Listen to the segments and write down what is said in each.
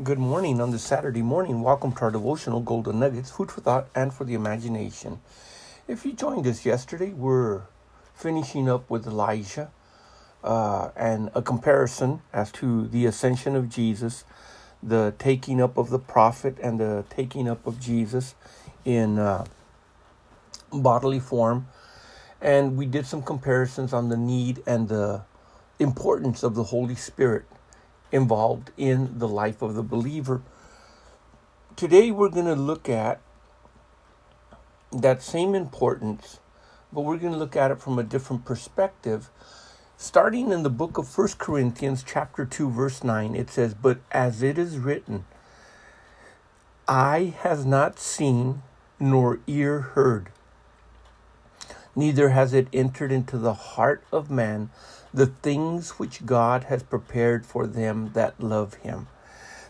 Good morning on this Saturday morning. Welcome to our devotional Golden Nuggets, food for thought and for the imagination. If you joined us yesterday, we're finishing up with Elijah uh, and a comparison as to the ascension of Jesus, the taking up of the prophet, and the taking up of Jesus in uh, bodily form. And we did some comparisons on the need and the importance of the Holy Spirit involved in the life of the believer. Today we're going to look at that same importance, but we're going to look at it from a different perspective. Starting in the book of First Corinthians chapter 2 verse 9, it says, "But as it is written, eye has not seen nor ear heard, neither has it entered into the heart of man the things which God has prepared for them that love him.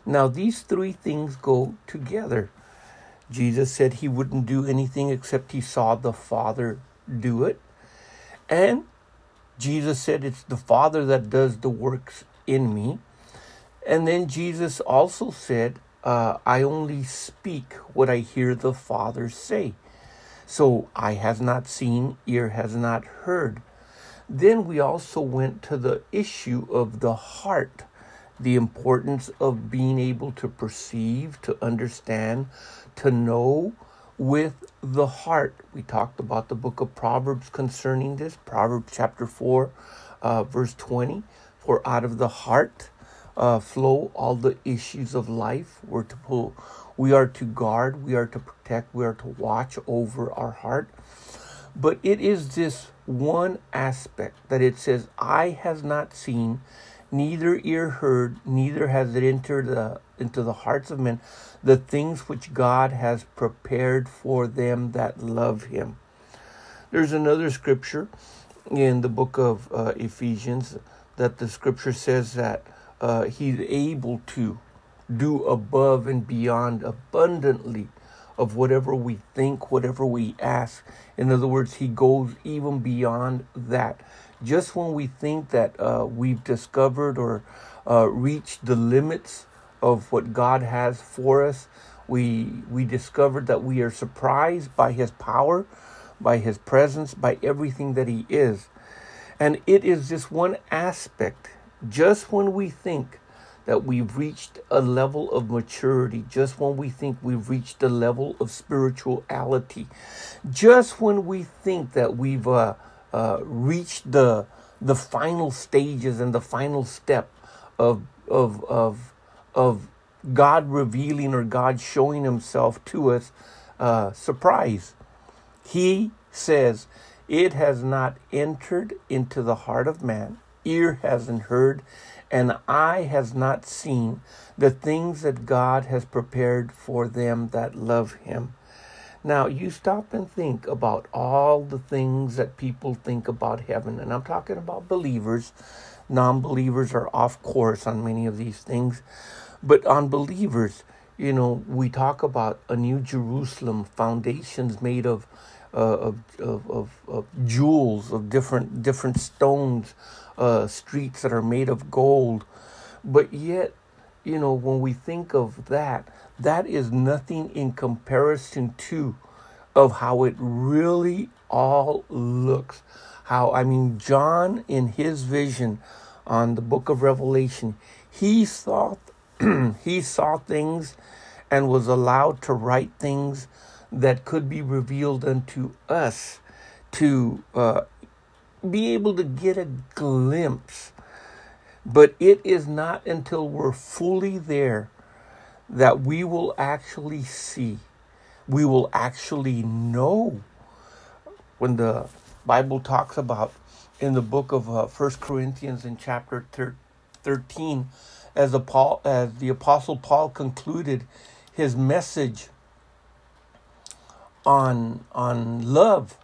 Now, these three things go together. Jesus said he wouldn't do anything except he saw the Father do it. And Jesus said it's the Father that does the works in me. And then Jesus also said, uh, I only speak what I hear the Father say. So eye has not seen, ear has not heard. Then we also went to the issue of the heart, the importance of being able to perceive, to understand, to know with the heart. We talked about the book of Proverbs concerning this, Proverbs chapter 4, uh, verse 20. For out of the heart uh, flow all the issues of life. We're to pull, we are to guard, we are to protect, we are to watch over our heart. But it is this one aspect that it says, Eye has not seen, neither ear heard, neither has it entered the, into the hearts of men the things which God has prepared for them that love him. There's another scripture in the book of uh, Ephesians that the scripture says that uh, he's able to do above and beyond abundantly of whatever we think, whatever we ask. In other words, He goes even beyond that. Just when we think that uh, we've discovered or uh, reached the limits of what God has for us, we we discovered that we are surprised by His power, by His presence, by everything that He is, and it is just one aspect. Just when we think that we've reached a level of maturity, just when we think we've reached a level of spirituality, just when we think that we've uh, uh, reached the the final stages and the final step of of of of God revealing or God showing Himself to us, uh, surprise. He says, "It has not entered into the heart of man, ear hasn't heard." And eye has not seen the things that God has prepared for them that love him. Now, you stop and think about all the things that people think about heaven, and I'm talking about believers. Non believers are off course on many of these things, but on believers, you know, we talk about a new Jerusalem, foundations made of, of, of, of, of jewels, of different, different stones, uh, streets that are made of gold. But yet, you know, when we think of that, that is nothing in comparison to of how it really all looks. How, I mean, John in his vision on the book of Revelation, he saw, he saw things and was allowed to write things that could be revealed unto us to uh, be able to get a glimpse. But it is not until we're fully there that we will actually see, we will actually know. When the Bible talks about in the book of uh, First Corinthians in chapter thir- 13, as Paul, as the Apostle Paul concluded his message on, on love,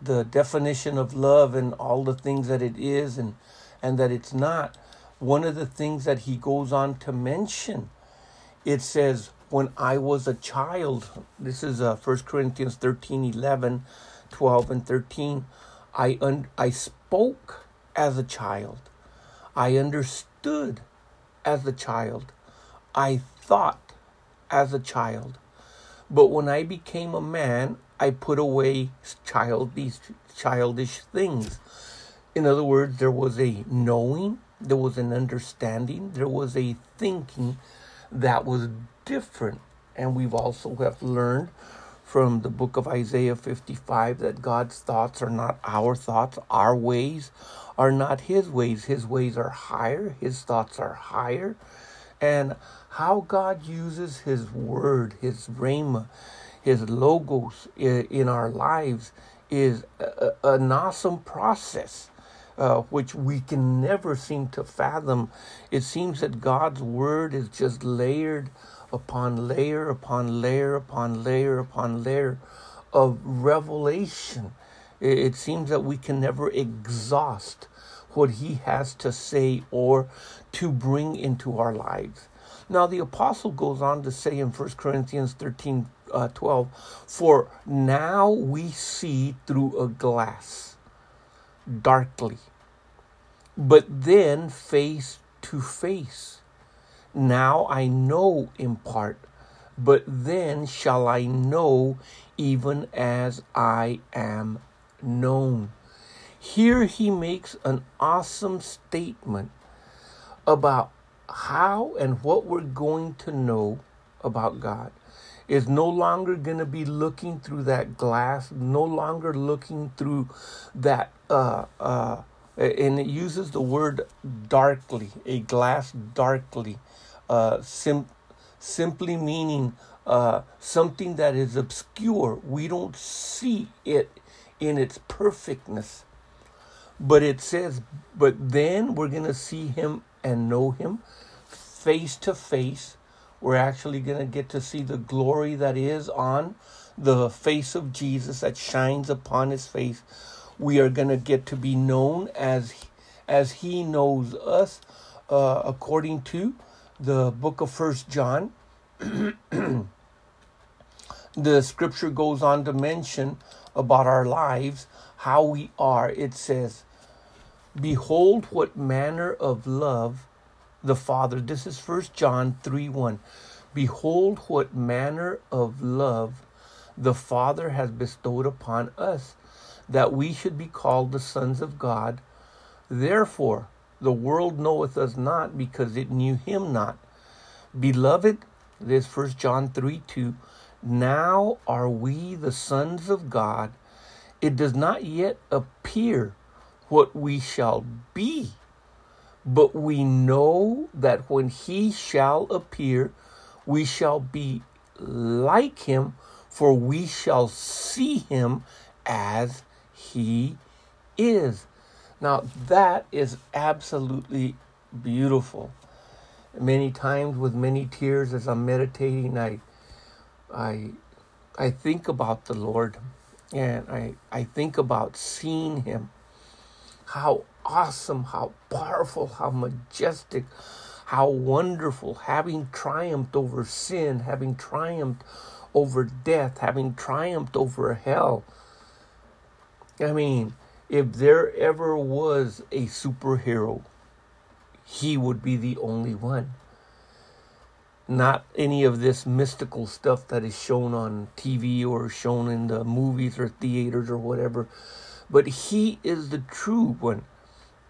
the definition of love and all the things that it is and and that it's not. One of the things that he goes on to mention it says when i was a child this is uh, 1 corinthians 13 11 12 and 13 i un- i spoke as a child. I understood as a child. I thought as a child, but when I became a man, I put away childish, childish things. In other words, there was a knowing, there was an understanding, there was a thinking that was different. And we've also have learned from the book of Isaiah 55 that God's thoughts are not our thoughts, our ways are not his ways. His ways are higher, his thoughts are higher. And how God uses his word, his rhema, his logos in our lives is an awesome process. Uh, which we can never seem to fathom. It seems that God's word is just layered upon layer upon layer upon layer upon layer of revelation. It, it seems that we can never exhaust what He has to say or to bring into our lives. Now, the apostle goes on to say in 1 Corinthians 13 uh, 12, For now we see through a glass, darkly, but then face to face. Now I know in part, but then shall I know even as I am known. Here he makes an awesome statement about how and what we're going to know about God is no longer going to be looking through that glass, no longer looking through that, uh, uh, and it uses the word darkly, a glass darkly, uh, sim- simply meaning uh, something that is obscure. We don't see it in its perfectness. But it says, but then we're going to see him and know him face to face. We're actually going to get to see the glory that is on the face of Jesus that shines upon his face. We are going to get to be known as as he knows us uh, according to the book of first John. the scripture goes on to mention about our lives, how we are. It says, Behold what manner of love the Father. This is First John 3 1. Behold, what manner of love the Father has bestowed upon us, that we should be called the sons of God. Therefore, the world knoweth us not because it knew him not. Beloved, this First John 3 2. Now are we the sons of God. It does not yet appear what we shall be. But we know that when he shall appear, we shall be like him, for we shall see him as he is. Now, that is absolutely beautiful. Many times, with many tears, as I'm meditating, I, I, I think about the Lord and I, I think about seeing him. How awesome, how powerful, how majestic, how wonderful, having triumphed over sin, having triumphed over death, having triumphed over hell. I mean, if there ever was a superhero, he would be the only one. Not any of this mystical stuff that is shown on TV or shown in the movies or theaters or whatever. But he is the true one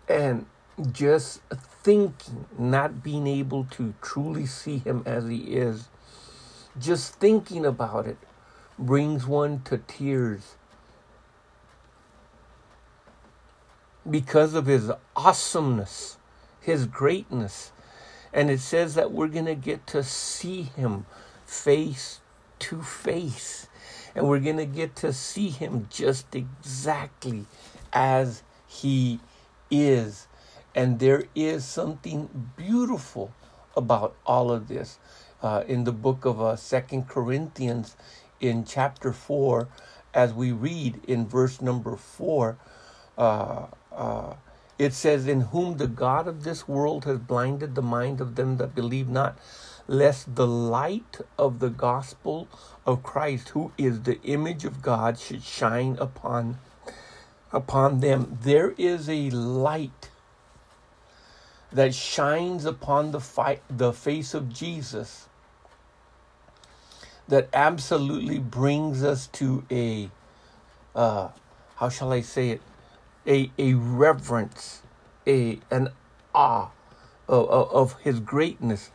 and just thinking, not being able to truly see him as he is, just thinking about it brings one to tears because of his awesomeness, his greatness. And it says that we're going to get to see him face to face. And we're going to get to see him just exactly as he is. And there is something beautiful about all of this. Uh, in the book of uh, Second Corinthians, in chapter 4, as we read in verse number 4, uh, uh, it says, In whom the God of this world has blinded the mind of them that believe not, lest the light of the gospel of Christ, who is the image of God, should shine upon upon them. There is a light that shines upon the, fi- the face of Jesus that absolutely brings us to a, uh, how shall I say it, a, a reverence, a, an awe of, of his greatness.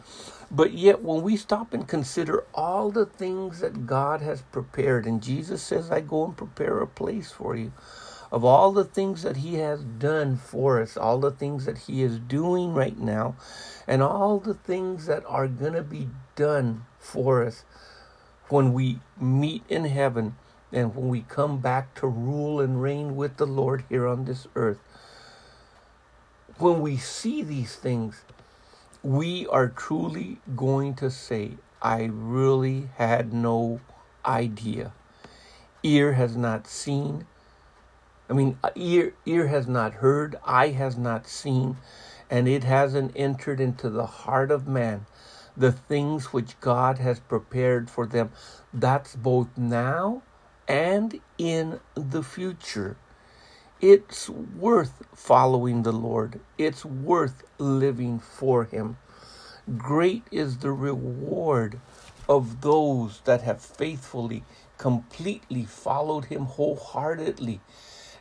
But yet, when we stop and consider all the things that God has prepared, and Jesus says, I go and prepare a place for you, of all the things that He has done for us, all the things that He is doing right now, and all the things that are going to be done for us when we meet in heaven and when we come back to rule and reign with the Lord here on this earth. When we see these things, we are truly going to say, I really had no idea. Ear has not seen. I mean, uh, ear, ear has not heard, eye has not seen, and it hasn't entered into the heart of man the things which God has prepared for them. That's both now and in the future. It's worth following the Lord. It's worth living for Him. Great is the reward of those that have faithfully, completely followed Him wholeheartedly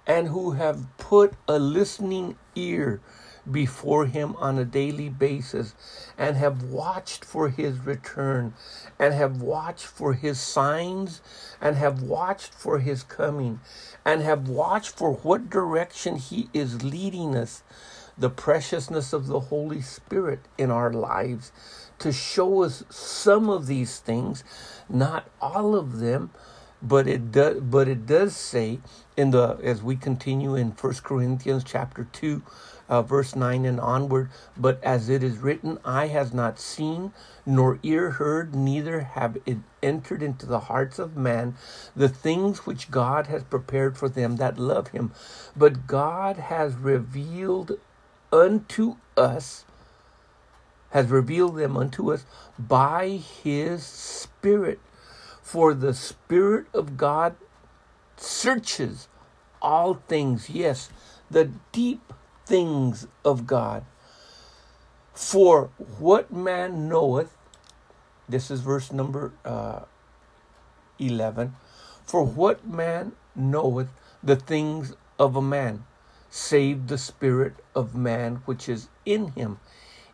and who have put a listening ear before him on a daily basis and have watched for his return and have watched for his signs and have watched for his coming and have watched for what direction he is leading us the preciousness of the holy spirit in our lives to show us some of these things not all of them but it does but it does say in the as we continue in First Corinthians chapter 2 uh, verse 9 and onward. But as it is written, eye has not seen, nor ear heard, neither have it entered into the hearts of man the things which God has prepared for them that love him. But God has revealed unto us, has revealed them unto us by his Spirit. For the Spirit of God searches all things, yes, the deep things of God. For what man knoweth, this is verse number uh, 11, for what man knoweth the things of a man, save the spirit of man which is in him?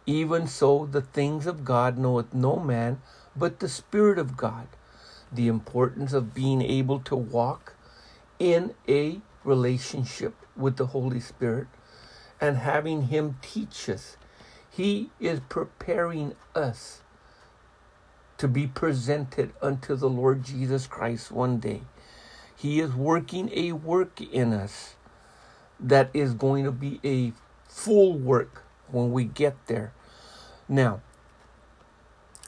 Even so, the things of God knoweth no man but the Spirit of God. The importance of being able to walk in a relationship with the Holy Spirit and having Him teach us. He is preparing us to be presented unto the Lord Jesus Christ one day. He is working a work in us that is going to be a full work when we get there. Now,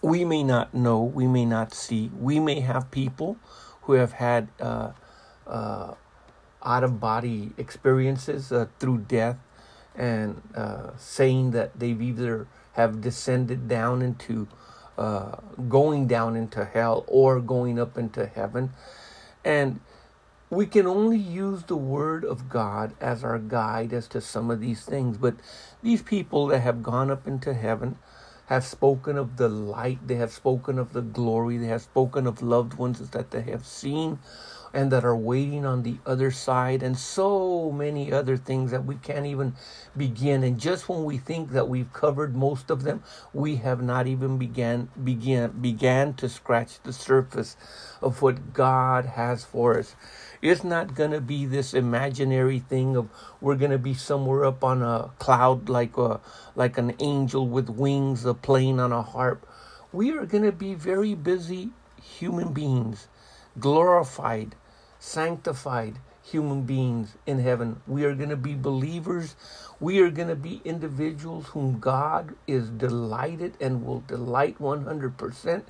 we may not know, we may not see, we may have people who have had uh, uh, out of body experiences uh, through death and uh, saying that they've either have descended down into uh, going down into hell or going up into heaven. And we can only use the word of God as our guide as to some of these things. But these people that have gone up into heaven have spoken of the light, they have spoken of the glory, they have spoken of loved ones that they have seen and that are waiting on the other side, and so many other things that we can't even begin. And just when we think that we've covered most of them, we have not even began began began to scratch the surface of what God has for us. It's not going to be this imaginary thing of we're going to be somewhere up on a cloud like a like an angel with wings uh, playing on a harp. We are going to be very busy human beings glorified, sanctified human beings in heaven. We are going to be believers. We are going to be individuals whom God is delighted and will delight 100%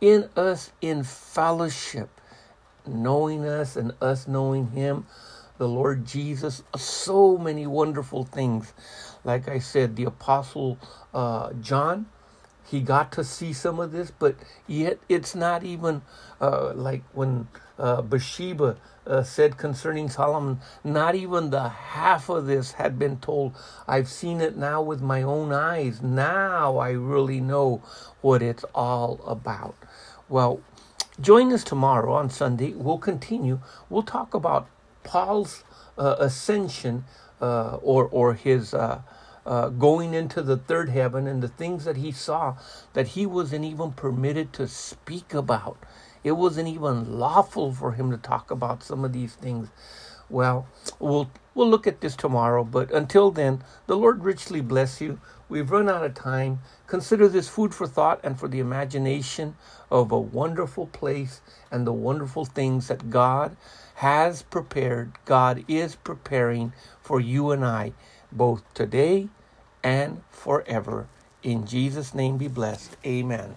in us in fellowship, knowing us and us knowing Him, the Lord Jesus. So many wonderful things. Like I said, the Apostle uh, John he got to see some of this, but yet it's not even uh, like when uh, Bathsheba uh, said concerning Solomon, not even the half of this had been told. I've seen it now with my own eyes. Now I really know what it's all about. Well, join us tomorrow on Sunday. We'll continue. We'll talk about Paul's uh, ascension uh, or or his uh, uh, going into the third heaven and the things that he saw that he wasn't even permitted to speak about. It wasn't even lawful for him to talk about some of these things. Well, we'll we'll look at this tomorrow, but until then, the Lord richly bless you. We've run out of time. Consider this food for thought and for the imagination of a wonderful place and the wonderful things that God has prepared, God is preparing for you and I, both today and forever. In Jesus' name be blessed. Amen.